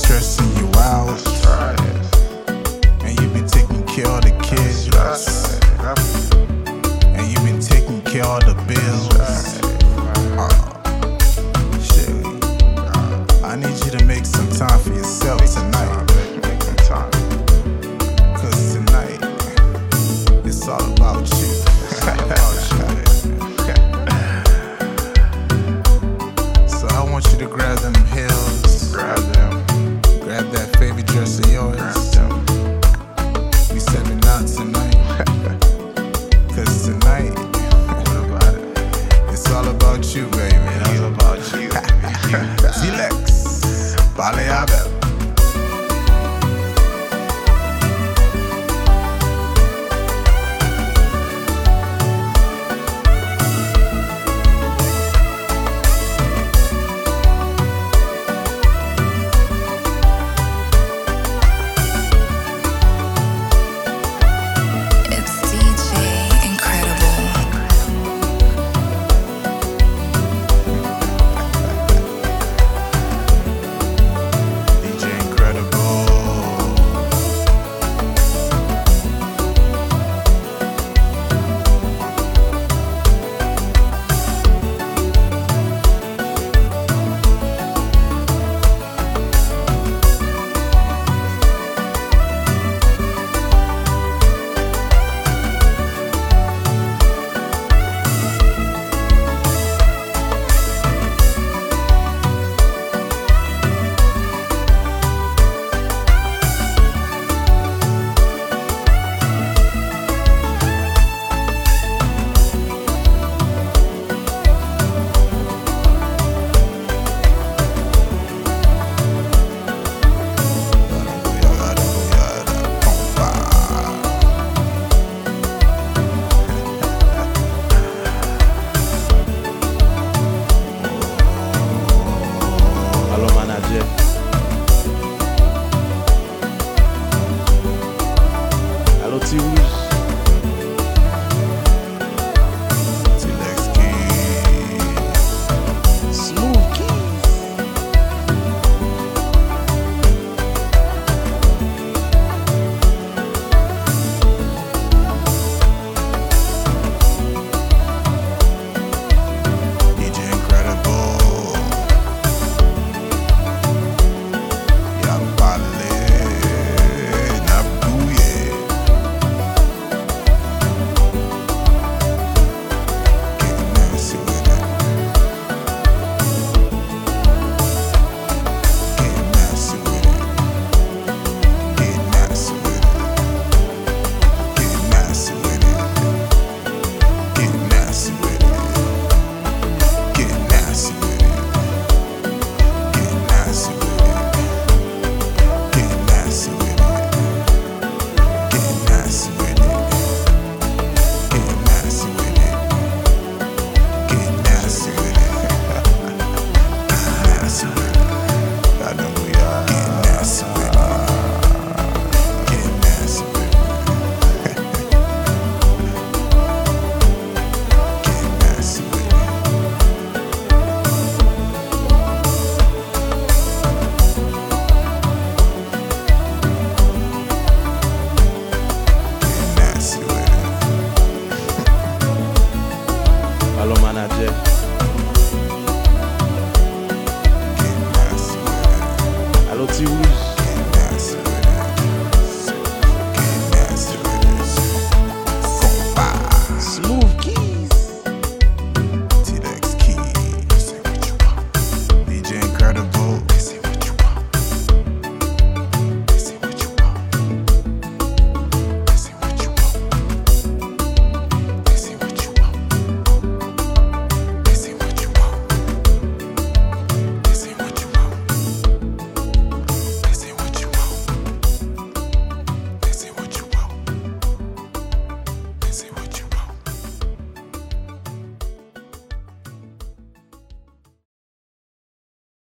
stressing